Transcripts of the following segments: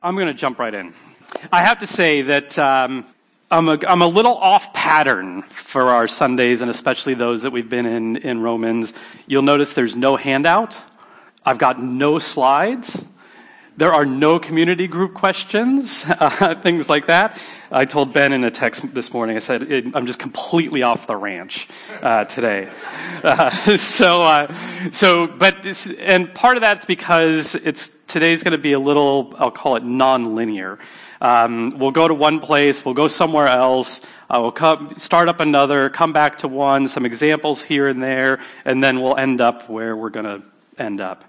I'm going to jump right in. I have to say that um, I'm, a, I'm a little off pattern for our Sundays, and especially those that we've been in in Romans. You'll notice there's no handout. I've got no slides. There are no community group questions, uh, things like that. I told Ben in a text this morning, I said, I'm just completely off the ranch uh, today. Uh, so, uh, so, but, this, and part of that's because it's, today's going to be a little, I'll call it non-linear. Um, we'll go to one place, we'll go somewhere else, uh, we'll come, start up another, come back to one, some examples here and there, and then we'll end up where we're going to end up.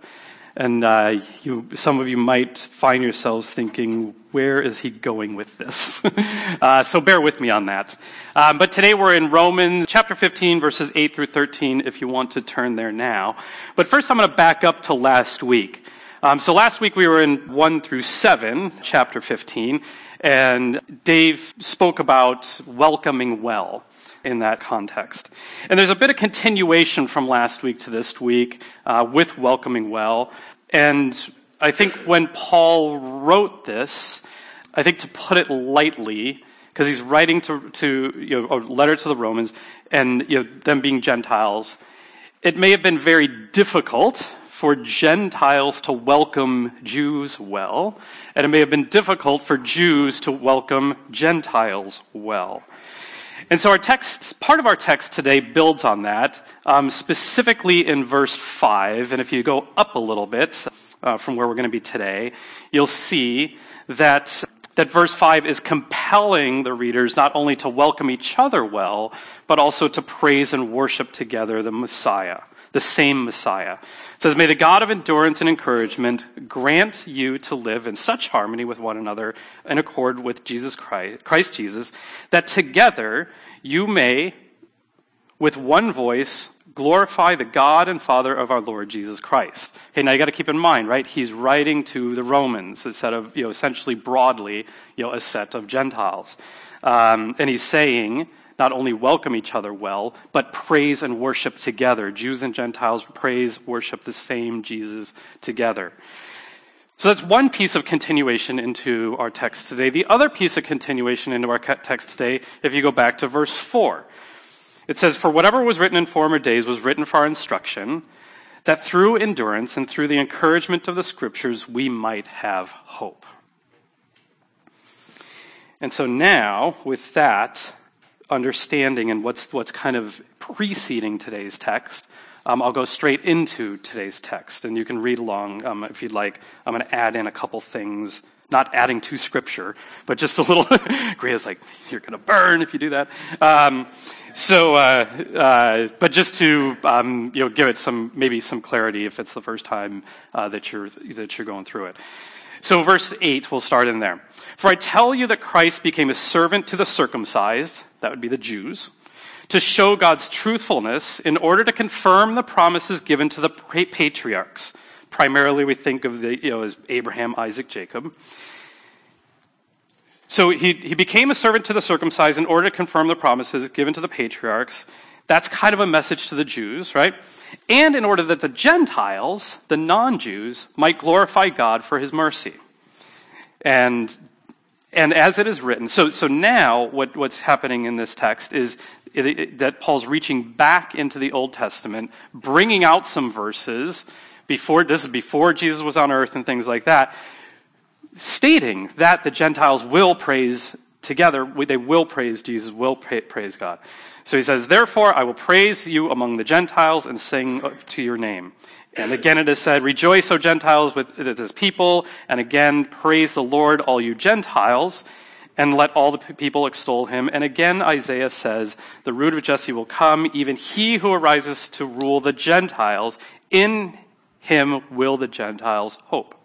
And uh, you, some of you might find yourselves thinking, where is he going with this? uh, so bear with me on that. Um, but today we're in Romans chapter 15, verses 8 through 13, if you want to turn there now. But first I'm going to back up to last week. Um, so last week we were in 1 through 7, chapter 15, and Dave spoke about welcoming well in that context. And there's a bit of continuation from last week to this week uh, with welcoming well. And I think when Paul wrote this, I think to put it lightly, because he's writing to, to you know, a letter to the Romans and you know, them being Gentiles, it may have been very difficult for Gentiles to welcome Jews well, and it may have been difficult for Jews to welcome Gentiles well. And so our text, part of our text today builds on that, um, specifically in verse 5. And if you go up a little bit uh, from where we're going to be today, you'll see that, that verse 5 is compelling the readers not only to welcome each other well, but also to praise and worship together the Messiah the same Messiah. It says, May the God of endurance and encouragement grant you to live in such harmony with one another in accord with Jesus Christ, Christ Jesus, that together you may, with one voice, glorify the God and Father of our Lord Jesus Christ. Okay, now you got to keep in mind, right? He's writing to the Romans instead of, you know, essentially broadly, you know, a set of Gentiles. Um, and he's saying, not only welcome each other well, but praise and worship together. Jews and Gentiles praise, worship the same Jesus together. So that's one piece of continuation into our text today. The other piece of continuation into our text today, if you go back to verse 4, it says, For whatever was written in former days was written for our instruction, that through endurance and through the encouragement of the scriptures we might have hope. And so now, with that, understanding and what's, what's kind of preceding today's text, um, I'll go straight into today's text, and you can read along um, if you'd like. I'm going to add in a couple things, not adding to Scripture, but just a little. Grea's like, you're going to burn if you do that. Um, so, uh, uh, but just to um, you know, give it some maybe some clarity if it's the first time uh, that you're that you're going through it. So, verse 8, we'll start in there. For I tell you that Christ became a servant to the circumcised, that would be the Jews, to show God's truthfulness in order to confirm the promises given to the patriarchs. Primarily, we think of the, you know, as Abraham, Isaac, Jacob. So he, he became a servant to the circumcised in order to confirm the promises given to the patriarchs. That's kind of a message to the Jews, right? And in order that the Gentiles, the non Jews, might glorify God for his mercy. And and as it is written, so, so now what, what's happening in this text is it, it, that Paul's reaching back into the Old Testament, bringing out some verses before, this is before Jesus was on earth and things like that, stating that the Gentiles will praise together, they will praise Jesus, will praise God. So he says, Therefore I will praise you among the Gentiles and sing to your name. And again it is said, Rejoice, O Gentiles, with his people. And again, praise the Lord, all you Gentiles, and let all the people extol him. And again, Isaiah says, The root of Jesse will come, even he who arises to rule the Gentiles. In him will the Gentiles hope.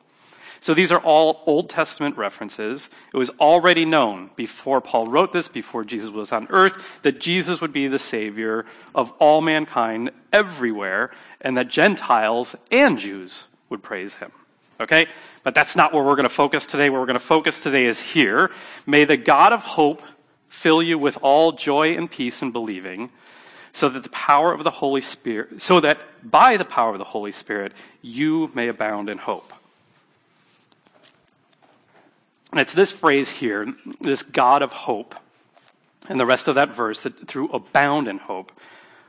So these are all Old Testament references. It was already known before Paul wrote this, before Jesus was on earth, that Jesus would be the Savior of all mankind everywhere, and that Gentiles and Jews would praise him. Okay? But that's not where we're going to focus today. Where we're going to focus today is here. May the God of hope fill you with all joy and peace in believing, so that the power of the Holy Spirit, so that by the power of the Holy Spirit, you may abound in hope. And it's this phrase here, this God of hope, and the rest of that verse that through abound in hope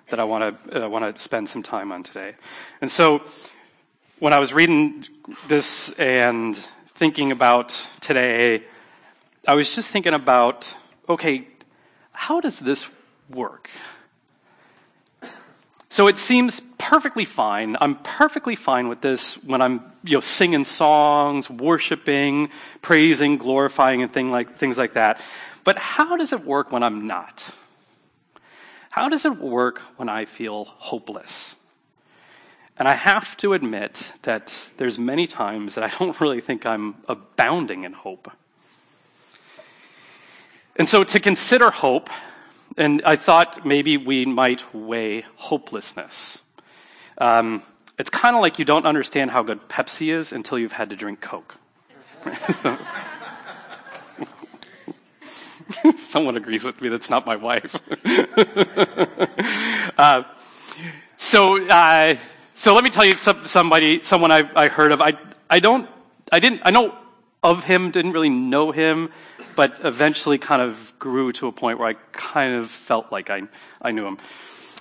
that I want to uh, want to spend some time on today. And so when I was reading this and thinking about today, I was just thinking about okay, how does this work? So it seems perfectly fine. I'm perfectly fine with this when I'm, you know, singing songs, worshiping, praising, glorifying, and thing like, things like that. But how does it work when I'm not? How does it work when I feel hopeless? And I have to admit that there's many times that I don't really think I'm abounding in hope. And so to consider hope, and I thought maybe we might weigh hopelessness. Um, it's kind of like you don't understand how good Pepsi is until you've had to drink Coke. Someone agrees with me. That's not my wife. uh, so, uh, so let me tell you some, somebody, someone I've, I heard of. I, I don't, I didn't, I know of him, didn't really know him, but eventually kind of grew to a point where I kind of felt like I, I knew him.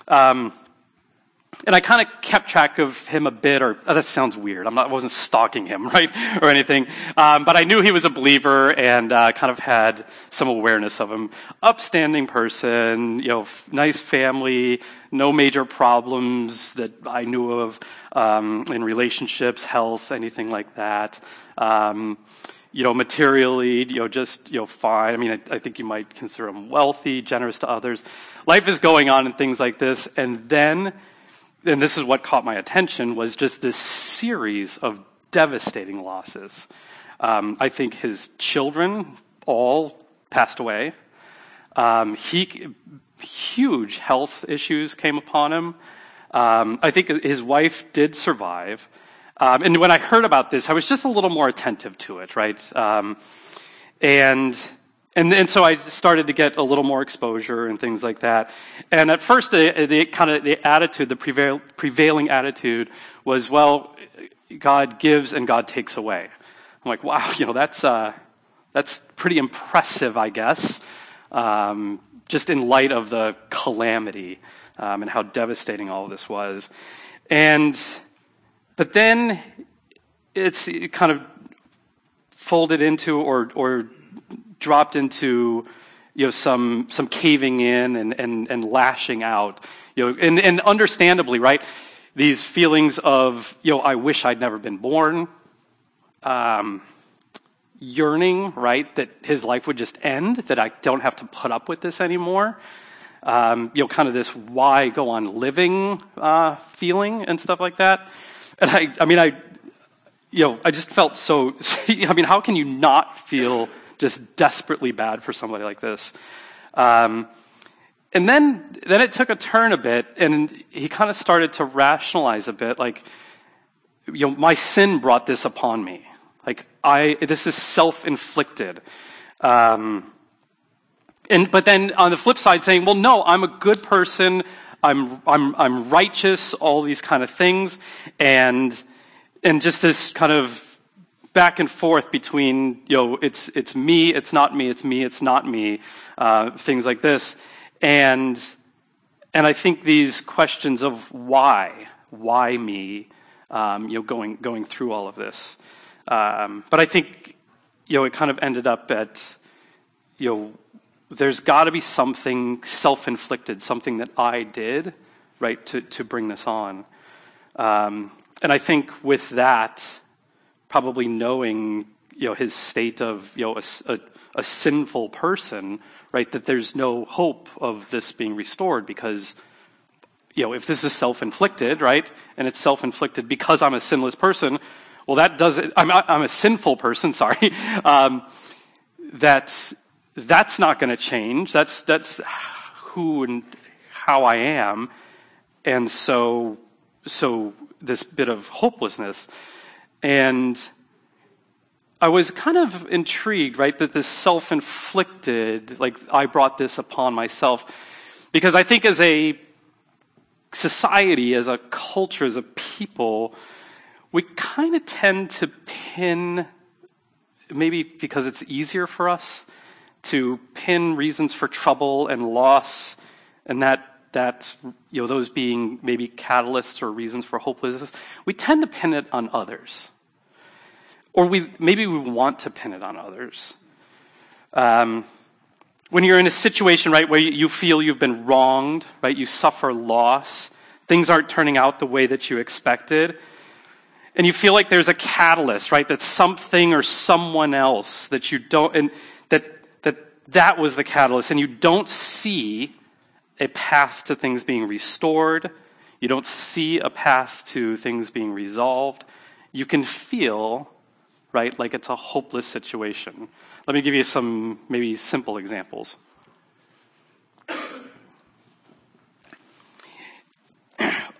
Um, and I kind of kept track of him a bit, or oh, that sounds weird. I'm not, I wasn't stalking him, right, or anything. Um, but I knew he was a believer and uh, kind of had some awareness of him. Upstanding person, you know, f- nice family, no major problems that I knew of um, in relationships, health, anything like that. Um, you know, materially, you know, just, you know, fine. I mean, I, I, think you might consider him wealthy, generous to others. Life is going on and things like this. And then and this is what caught my attention, was just this series of devastating losses. Um, I think his children all passed away. Um, he huge health issues came upon him. Um, I think his wife did survive. Um, and when I heard about this, I was just a little more attentive to it, right? Um, and and, and so I started to get a little more exposure and things like that. And at first, the, the kind of the attitude, the prevail, prevailing attitude was, well, God gives and God takes away. I'm like, wow, you know, that's, uh, that's pretty impressive, I guess, um, just in light of the calamity um, and how devastating all of this was. And, but then it's kind of folded into or, or dropped into you know some some caving in and and, and lashing out you know and, and understandably right these feelings of you know i wish i'd never been born um, yearning right that his life would just end that i don't have to put up with this anymore um, you know kind of this why go on living uh, feeling and stuff like that. And i i mean i you know i just felt so i mean how can you not feel just desperately bad for somebody like this. Um, and then, then it took a turn a bit, and he kind of started to rationalize a bit, like, you know, my sin brought this upon me. Like, I, this is self-inflicted. Um, and, but then on the flip side, saying, well, no, I'm a good person. I'm, I'm, I'm righteous, all these kind of things. And, and just this kind of back and forth between, you know, it's, it's me, it's not me, it's me, it's not me, uh, things like this. And, and I think these questions of why, why me, um, you know, going, going through all of this. Um, but I think, you know, it kind of ended up at, you know, there's got to be something self inflicted, something that I did, right, to, to bring this on. Um, and I think with that, probably knowing you know his state of you know a, a, a, sinful person right that there's no hope of this being restored because you know if this is self-inflicted right and it's self-inflicted because i'm a sinless person well that doesn't i'm, I'm a sinful person sorry um, that's that's not going to change. That's that's who and how i am. And so so this bit of hopelessness and I was kind of intrigued, right, that this self inflicted, like I brought this upon myself. Because I think as a society, as a culture, as a people, we kind of tend to pin maybe because it's easier for us to pin reasons for trouble and loss, and that that you know those being maybe catalysts or reasons for hopelessness, we tend to pin it on others, or we maybe we want to pin it on others. Um, when you're in a situation, right, where you feel you've been wronged, right, you suffer loss, things aren't turning out the way that you expected, and you feel like there's a catalyst, right, that something or someone else that you don't, and that that that was the catalyst, and you don't see a path to things being restored. You don't see a path to things being resolved. You can feel, right, like it's a hopeless situation. Let me give you some maybe simple examples.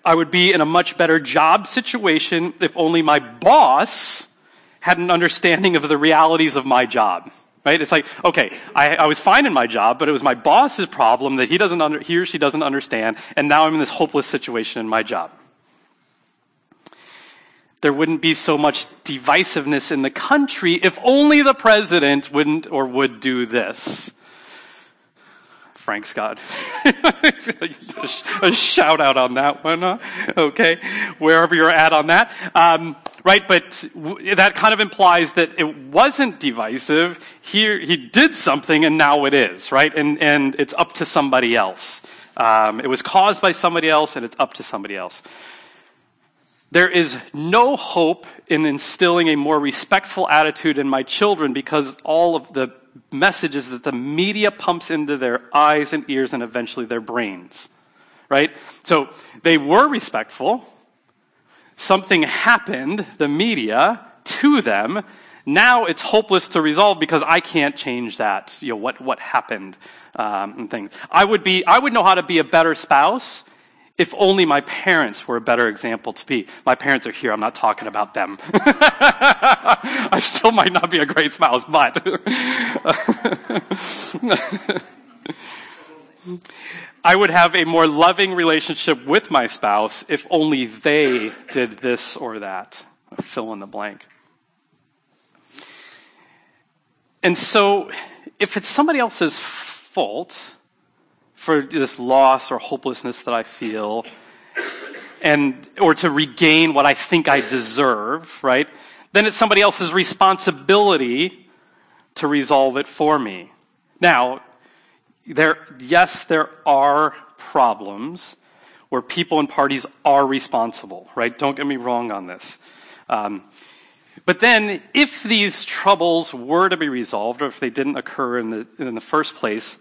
I would be in a much better job situation if only my boss had an understanding of the realities of my job. Right? It's like, okay, I, I was fine in my job, but it was my boss's problem that he doesn't under, he or she doesn't understand, and now I'm in this hopeless situation in my job. There wouldn't be so much divisiveness in the country if only the president wouldn't or would do this. Frank Scott. a shout out on that one, huh? okay, wherever you're at on that. Um, right, but w- that kind of implies that it wasn't divisive. Here, he did something and now it is, right? And, and it's up to somebody else. Um, it was caused by somebody else and it's up to somebody else. There is no hope in instilling a more respectful attitude in my children because all of the messages that the media pumps into their eyes and ears and eventually their brains. Right? So they were respectful. Something happened, the media, to them. Now it's hopeless to resolve because I can't change that. You know, what, what happened, um, and things. I would be, I would know how to be a better spouse if only my parents were a better example to be. My parents are here. I'm not talking about them. I still might not be a great spouse, but. I would have a more loving relationship with my spouse if only they did this or that. Fill in the blank. And so, if it's somebody else's fault, for this loss or hopelessness that I feel and or to regain what I think I deserve, right? Then it's somebody else's responsibility to resolve it for me. Now, there yes, there are problems where people and parties are responsible, right? Don't get me wrong on this. Um, but then, if these troubles were to be resolved, or if they didn't occur in the, in the first place,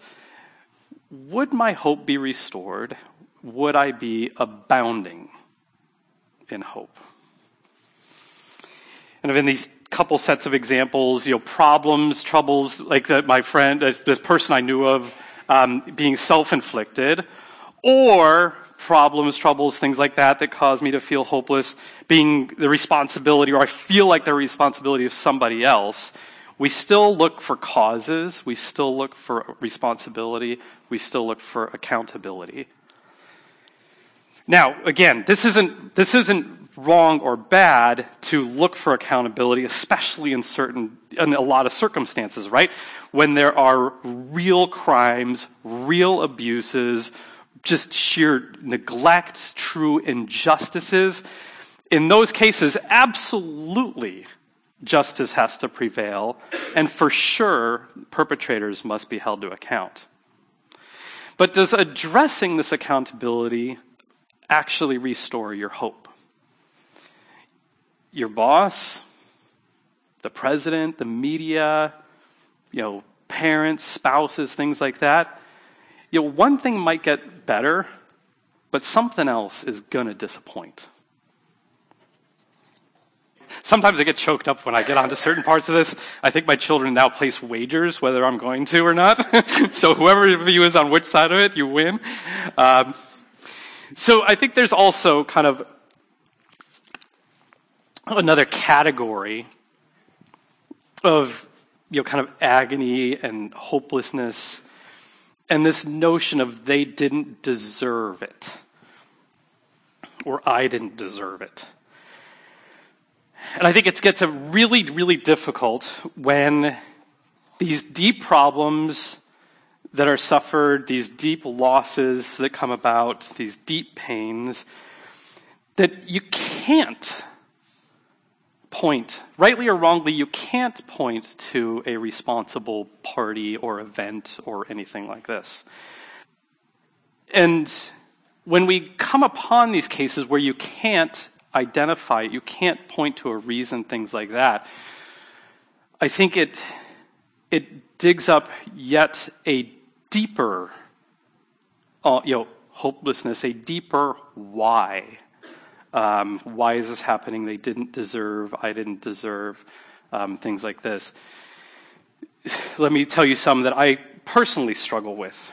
would my hope be restored? Would I be abounding in hope? And in these couple sets of examples, you know, problems, troubles, like that my friend, this, person I knew of, um, being self-inflicted, or problems, troubles, things like that that cause me to feel hopeless, being the responsibility, or I feel like the responsibility of somebody else, we still look for causes, we still look for responsibility, we still look for accountability. Now, again, this isn't, this isn't wrong or bad to look for accountability, especially in certain, in a lot of circumstances, right? When there are real crimes, real abuses, just sheer neglect, true injustices. In those cases, absolutely justice has to prevail, and for sure, perpetrators must be held to account. But does addressing this accountability actually restore your hope? Your boss, the president, the media, you know, parents, spouses, things like that. You know, one thing might get better, but something else is going to disappoint. Sometimes I get choked up when I get onto certain parts of this. I think my children now place wagers whether I'm going to or not. so whoever of you is on which side of it, you win. Um, so I think there's also kind of another category of you know kind of agony and hopelessness and this notion of they didn't deserve it or I didn't deserve it. And I think it gets really, really difficult when these deep problems that are suffered, these deep losses that come about, these deep pains, that you can't point, rightly or wrongly, you can't point to a responsible party or event or anything like this. And when we come upon these cases where you can't identify it, you can't point to a reason, things like that, I think it, it digs up yet a deeper, uh, you know, hopelessness, a deeper why. Um, why is this happening? They didn't deserve, I didn't deserve, um, things like this. Let me tell you some that I personally struggle with.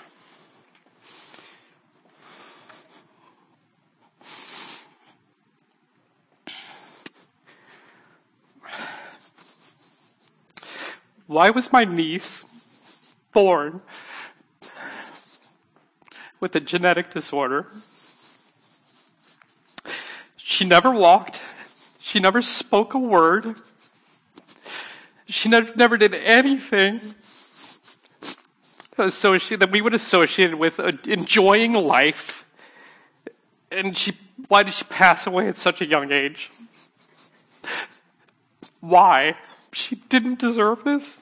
Why was my niece born with a genetic disorder. She never walked. She never spoke a word. She never, never did anything that we would associate with uh, enjoying life. And she, why did she pass away at such a young age? Why? She didn't deserve this.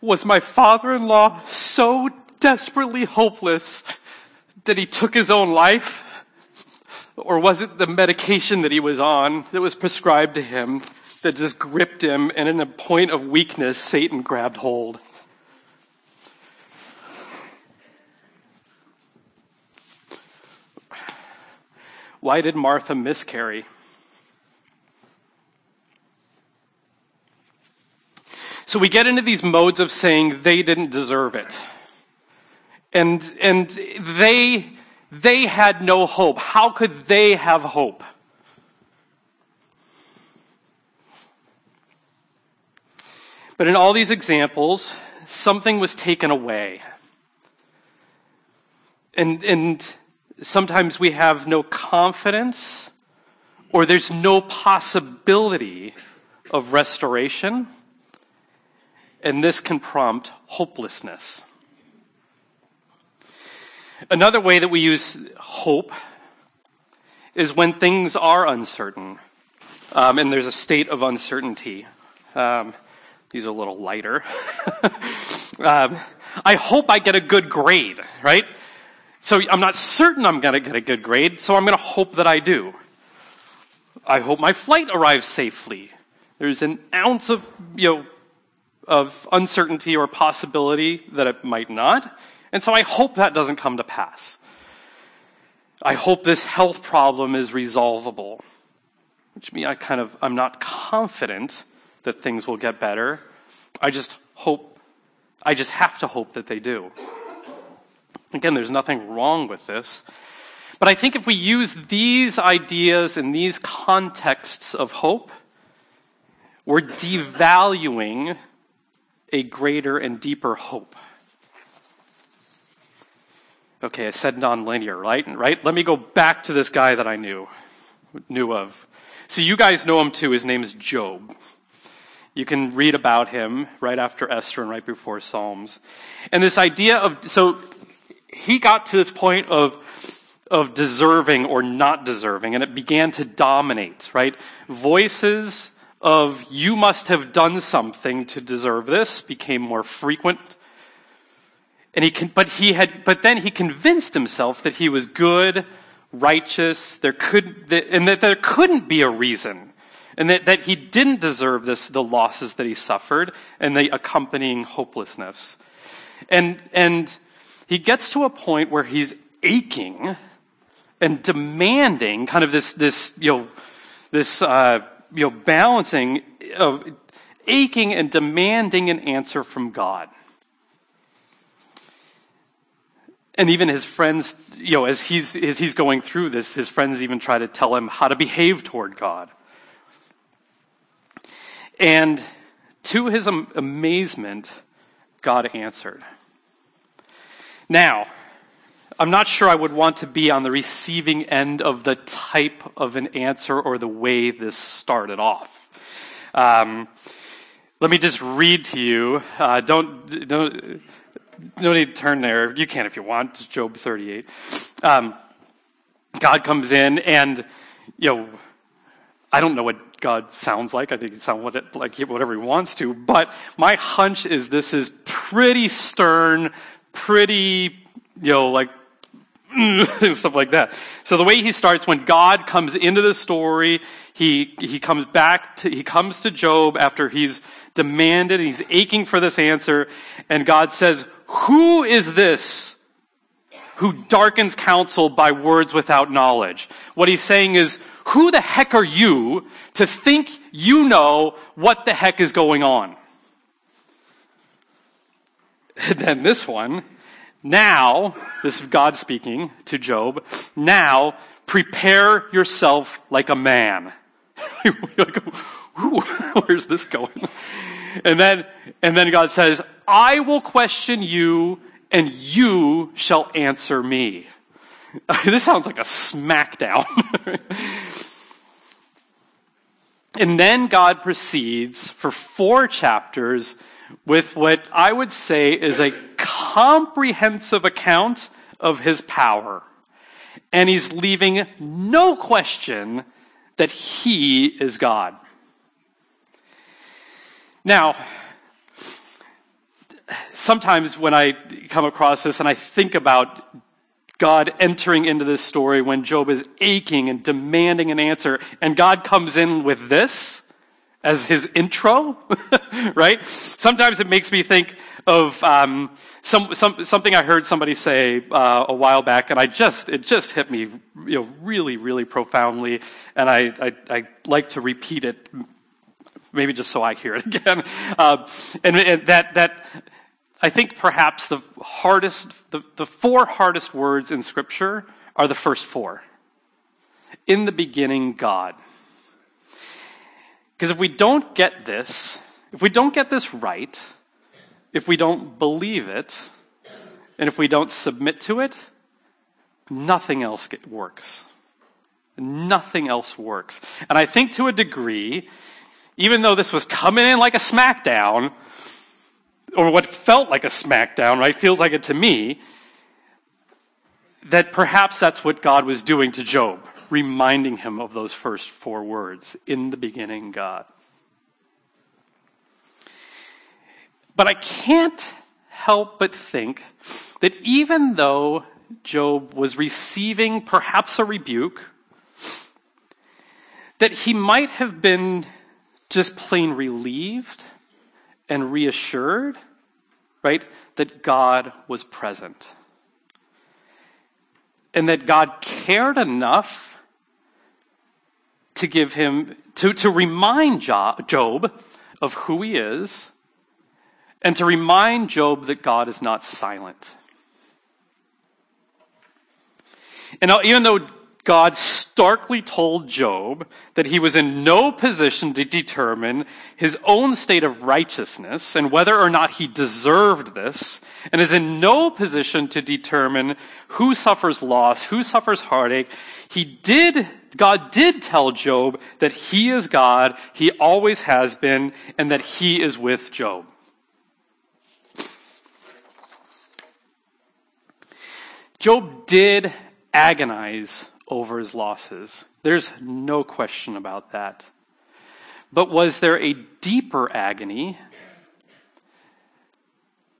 Was my father in law so desperately hopeless that he took his own life? Or was it the medication that he was on that was prescribed to him that just gripped him and in a point of weakness, Satan grabbed hold? Why did Martha miscarry? So we get into these modes of saying they didn't deserve it. And, and they, they had no hope. How could they have hope? But in all these examples, something was taken away. And, and sometimes we have no confidence or there's no possibility of restoration and this can prompt hopelessness. Another way that we use hope is when things are uncertain um, and there's a state of uncertainty. Um, these are a little lighter. um, I hope I get a good grade, right? So I'm not certain I'm going to get a good grade, so I'm going to hope that I do. I hope my flight arrives safely. There's an ounce of, you know, of uncertainty or possibility that it might not. And so I hope that doesn't come to pass. I hope this health problem is resolvable. Which means I kind of, I'm not confident that things will get better. I just hope, I just have to hope that they do. Again, there's nothing wrong with this. But I think if we use these ideas in these contexts of hope, we're devaluing a greater and deeper hope. Okay, I said nonlinear, right? Right? Let me go back to this guy that I knew, knew of. So you guys know him too. His name is Job. You can read about him right after Esther and right before Psalms. And this idea of, so he got to this point of, of deserving or not deserving, and it began to dominate, right? Voices of you must have done something to deserve this became more frequent. And he can, but he had, but then he convinced himself that he was good, righteous, there could, and that there couldn't be a reason. And that, that he didn't deserve this, the losses that he suffered and the accompanying hopelessness. And, and he gets to a point where he's aching and demanding kind of this, this, you know, this, uh, you know, balancing of aching and demanding an answer from God. And even his friends, you know, as he's, as he's going through this, his friends even try to tell him how to behave toward God. And to his am- amazement, God answered. Now, I'm not sure I would want to be on the receiving end of the type of an answer or the way this started off. Um, let me just read to you. Uh, don't, don't, no need to turn there. You can if you want. It's Job 38. Um, God comes in and, you know, I don't know what God sounds like. I think he sounds like whatever he wants to. But my hunch is this is pretty stern, pretty, you know, like stuff like that. So the way he starts, when God comes into the story, he, he comes back to, he comes to Job after he's demanded, he's aching for this answer, and God says, who is this who darkens counsel by words without knowledge? What he's saying is, who the heck are you to think you know what the heck is going on? And then this one, now, this is God speaking to Job, now prepare yourself like a man. like, where's this going? And then, and then God says, I will question you and you shall answer me. this sounds like a smackdown. and then God proceeds for four chapters with what I would say is a comprehensive account of his power. And he's leaving no question that he is God. Now, sometimes when I come across this and I think about God entering into this story when Job is aching and demanding an answer, and God comes in with this as his intro, right? Sometimes it makes me think of um, some, some, something I heard somebody say uh, a while back, and I just it just hit me, you know, really, really profoundly, and I, I, I like to repeat it, maybe just so I hear it again, uh, and, and that that I think perhaps the hardest, the, the four hardest words in Scripture are the first four. In the beginning, God. Because if we don't get this, if we don't get this right, if we don't believe it, and if we don't submit to it, nothing else works. Nothing else works. And I think to a degree, even though this was coming in like a smackdown, or what felt like a smackdown, right? Feels like it to me. That perhaps that's what God was doing to Job, reminding him of those first four words in the beginning, God. But I can't help but think that even though Job was receiving perhaps a rebuke, that he might have been just plain relieved and reassured, right, that God was present. And that God cared enough to give him, to, to remind Job of who he is, and to remind Job that God is not silent. And even though God starkly told Job that he was in no position to determine his own state of righteousness and whether or not he deserved this, and is in no position to determine who suffers loss, who suffers heartache. He did, God did tell Job that he is God, he always has been, and that he is with Job. Job did agonize over his losses. There's no question about that. But was there a deeper agony?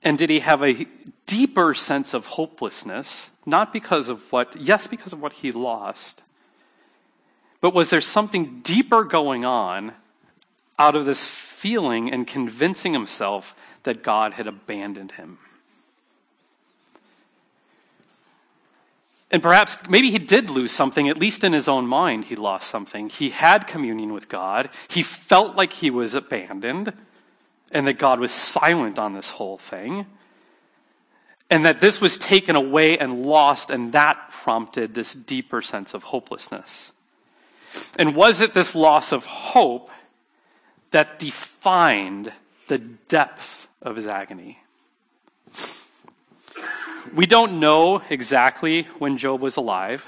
And did he have a deeper sense of hopelessness? Not because of what, yes, because of what he lost. But was there something deeper going on out of this feeling and convincing himself that God had abandoned him? And perhaps, maybe he did lose something, at least in his own mind, he lost something. He had communion with God. He felt like he was abandoned and that God was silent on this whole thing. And that this was taken away and lost, and that prompted this deeper sense of hopelessness. And was it this loss of hope that defined the depth of his agony. We don't know exactly when Job was alive.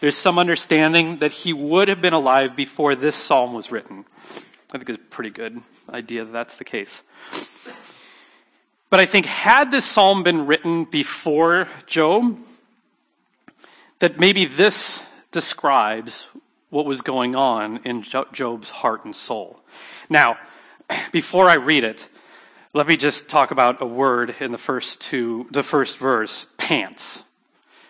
There's some understanding that he would have been alive before this psalm was written. I think it's a pretty good idea that that's the case. But I think had this psalm been written before Job, that maybe this describes what was going on in Job's heart and soul. Now, before I read it, let me just talk about a word in the first two, the first verse, pants.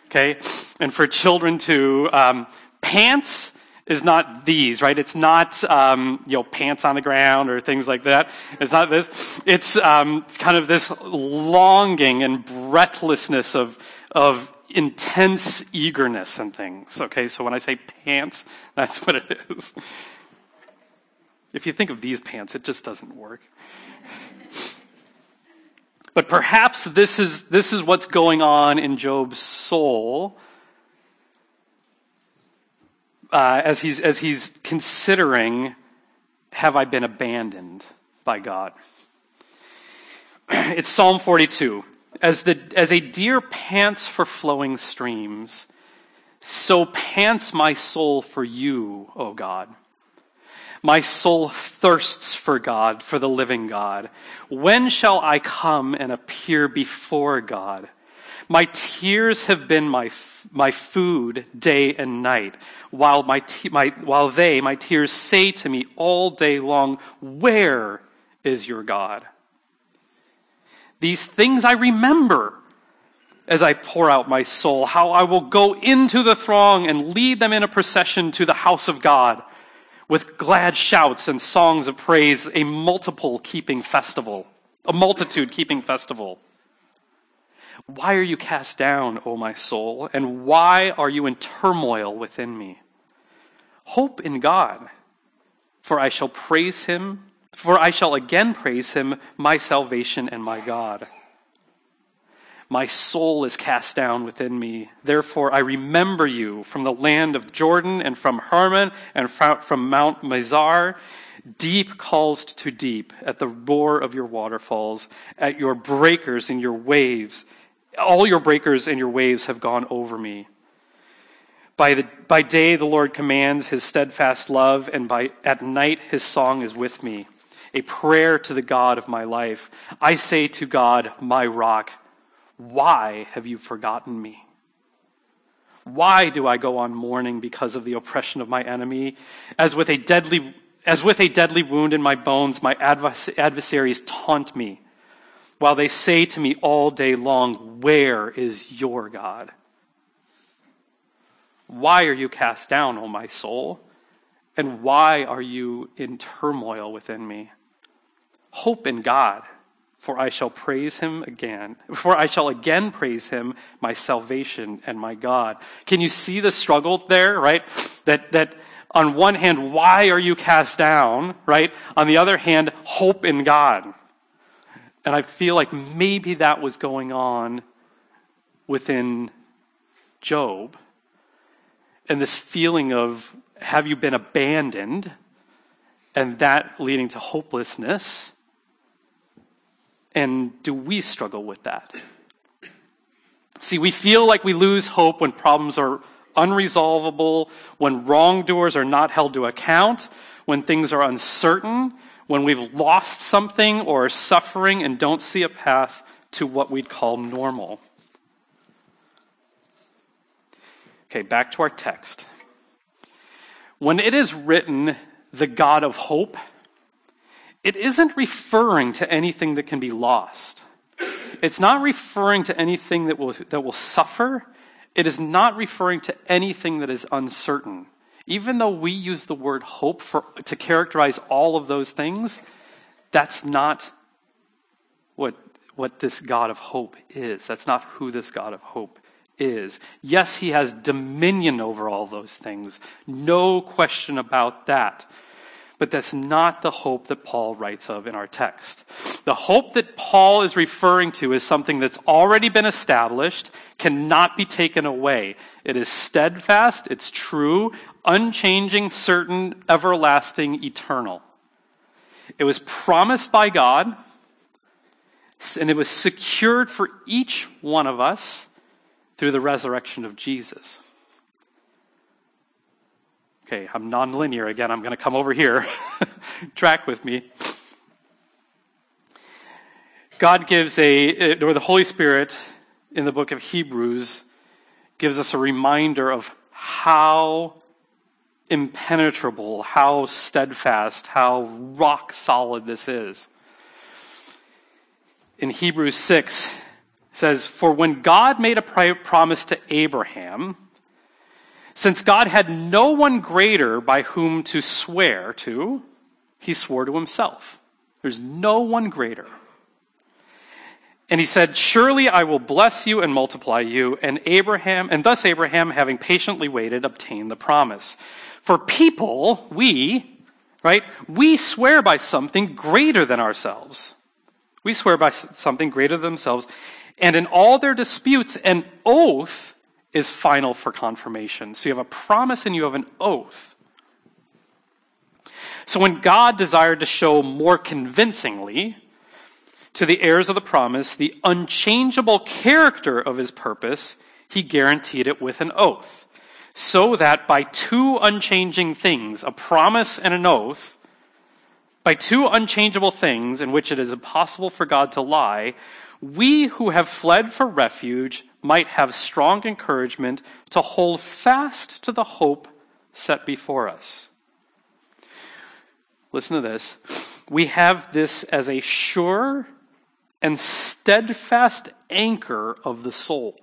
Okay? And for children to, um, pants is not these, right? It's not, um, you know, pants on the ground or things like that. It's not this. It's um, kind of this longing and breathlessness of, of intense eagerness and things. Okay, so when I say pants, that's what it is. If you think of these pants, it just doesn't work. But perhaps this is, this is what's going on in Job's soul uh, as, he's, as he's considering have I been abandoned by God? It's Psalm 42. As, the, as a deer pants for flowing streams, so pants my soul for you, O God. My soul thirsts for God, for the living God. When shall I come and appear before God? My tears have been my, my food day and night, while, my, my, while they, my tears, say to me all day long, Where is your God? These things I remember as I pour out my soul, how I will go into the throng and lead them in a procession to the house of God with glad shouts and songs of praise, a multiple keeping festival, a multitude keeping festival. Why are you cast down, O my soul? And why are you in turmoil within me? Hope in God, for I shall praise him for I shall again praise him, my salvation and my God. My soul is cast down within me. Therefore, I remember you from the land of Jordan and from Hermon and from Mount Mizar. Deep calls to deep at the roar of your waterfalls, at your breakers and your waves. All your breakers and your waves have gone over me. By, the, by day, the Lord commands his steadfast love, and by, at night, his song is with me a prayer to the God of my life. I say to God, my rock, why have you forgotten me? Why do I go on mourning because of the oppression of my enemy? As with a deadly, as with a deadly wound in my bones, my adversaries taunt me, while they say to me all day long, Where is your God? Why are you cast down, O my soul? And why are you in turmoil within me? Hope in God, for I shall praise him again, for I shall again praise him, my salvation and my God. Can you see the struggle there, right? That, that on one hand, why are you cast down, right? On the other hand, hope in God. And I feel like maybe that was going on within Job. And this feeling of, have you been abandoned? And that leading to hopelessness. And do we struggle with that? See, we feel like we lose hope when problems are unresolvable, when wrongdoers are not held to account, when things are uncertain, when we've lost something or are suffering and don't see a path to what we'd call normal. Okay, back to our text. When it is written, the God of hope, it isn't referring to anything that can be lost. It's not referring to anything that will, that will suffer. It is not referring to anything that is uncertain. Even though we use the word hope for, to characterize all of those things, that's not what, what this God of hope is. That's not who this God of hope is. Yes, he has dominion over all those things. No question about that. But that's not the hope that Paul writes of in our text. The hope that Paul is referring to is something that's already been established, cannot be taken away. It is steadfast, it's true, unchanging, certain, everlasting, eternal. It was promised by God, and it was secured for each one of us through the resurrection of Jesus. Okay, I'm nonlinear again. I'm going to come over here. Track with me. God gives a, or the Holy Spirit in the book of Hebrews gives us a reminder of how impenetrable, how steadfast, how rock solid this is. In Hebrews 6, says, For when God made a promise to Abraham, since God had no one greater by whom to swear to, he swore to himself. There's no one greater. And he said, Surely I will bless you and multiply you. And Abraham, and thus Abraham, having patiently waited, obtained the promise. For people, we, right, we swear by something greater than ourselves. We swear by something greater than themselves. And in all their disputes, an oath is final for confirmation. So you have a promise and you have an oath. So when God desired to show more convincingly to the heirs of the promise the unchangeable character of his purpose, he guaranteed it with an oath. So that by two unchanging things, a promise and an oath, by two unchangeable things in which it is impossible for God to lie, we who have fled for refuge might have strong encouragement to hold fast to the hope set before us. Listen to this. We have this as a sure and steadfast anchor of the soul.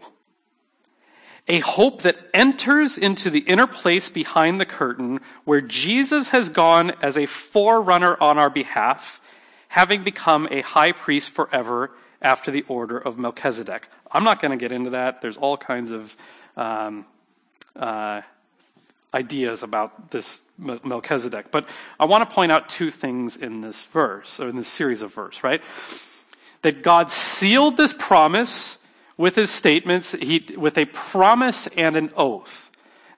A hope that enters into the inner place behind the curtain where Jesus has gone as a forerunner on our behalf, having become a high priest forever after the order of Melchizedek. I'm not going to get into that. There's all kinds of um, uh, ideas about this Melchizedek. But I want to point out two things in this verse, or in this series of verse, right? That God sealed this promise with his statements, he, with a promise and an oath.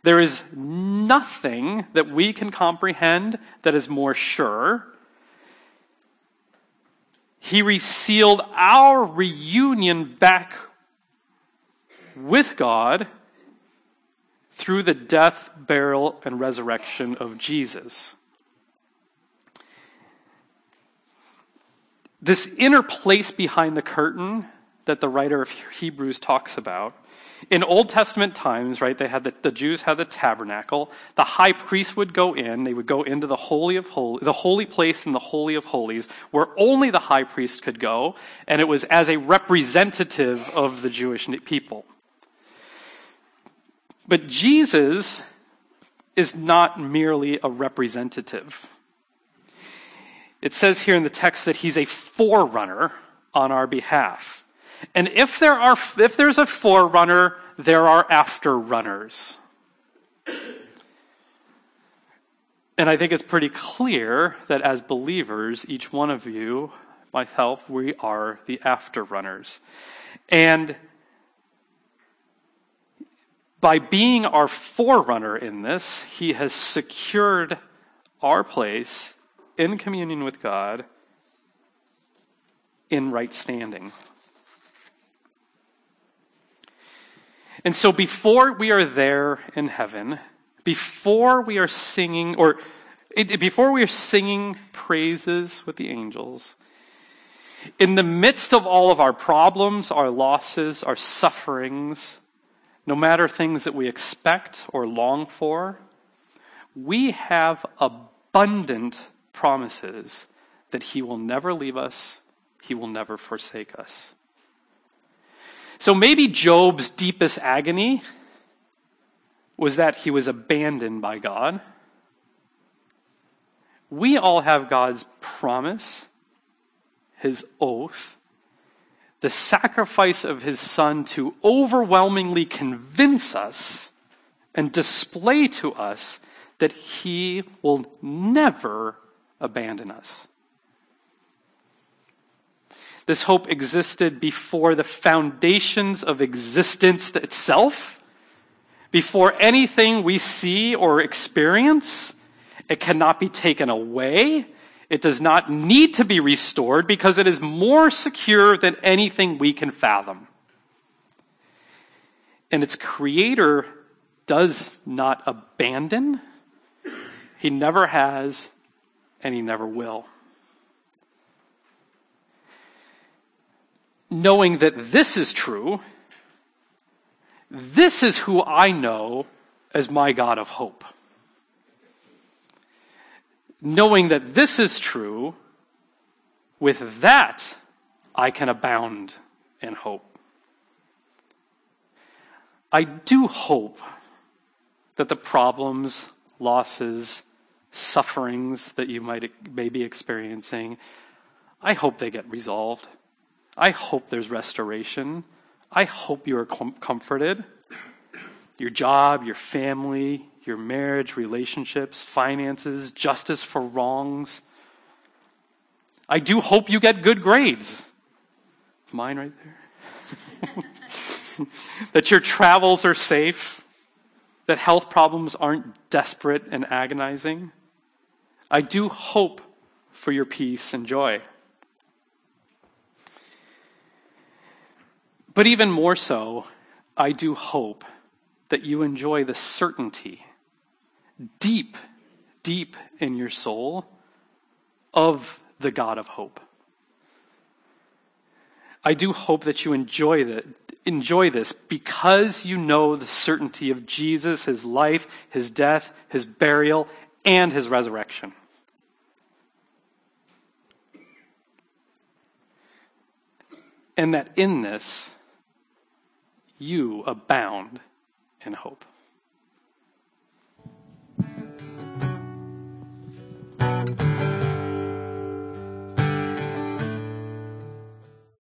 There is nothing that we can comprehend that is more sure he resealed our reunion back with God through the death, burial, and resurrection of Jesus. This inner place behind the curtain that the writer of Hebrews talks about in Old Testament times, right, they had the, the Jews had the tabernacle. The high priest would go in. They would go into the holy of holy, the holy place in the holy of holies, where only the high priest could go, and it was as a representative of the Jewish people. But Jesus is not merely a representative. It says here in the text that he's a forerunner on our behalf. And if there are, if there's a forerunner, there are afterrunners. And I think it's pretty clear that as believers, each one of you, myself, we are the afterrunners. And by being our forerunner in this, he has secured our place in communion with God in right standing. And so before we are there in heaven, before we are singing, or before we are singing praises with the angels, in the midst of all of our problems, our losses, our sufferings, no matter things that we expect or long for, we have abundant promises that He will never leave us, He will never forsake us. So maybe Job's deepest agony was that he was abandoned by God. We all have God's promise, his oath, the sacrifice of his son to overwhelmingly convince us and display to us that he will never abandon us. This hope existed before the foundations of existence itself, before anything we see or experience. It cannot be taken away. It does not need to be restored because it is more secure than anything we can fathom. And its creator does not abandon, he never has, and he never will. Knowing that this is true, this is who I know as my God of hope. Knowing that this is true, with that I can abound in hope. I do hope that the problems, losses, sufferings that you might may be experiencing, I hope they get resolved. I hope there's restoration. I hope you are com- comforted. Your job, your family, your marriage, relationships, finances, justice for wrongs. I do hope you get good grades. Mine right there. that your travels are safe. That health problems aren't desperate and agonizing. I do hope for your peace and joy. But even more so, I do hope that you enjoy the certainty deep, deep in your soul of the God of hope. I do hope that you enjoy, the, enjoy this because you know the certainty of Jesus, his life, his death, his burial, and his resurrection. And that in this, you abound in hope.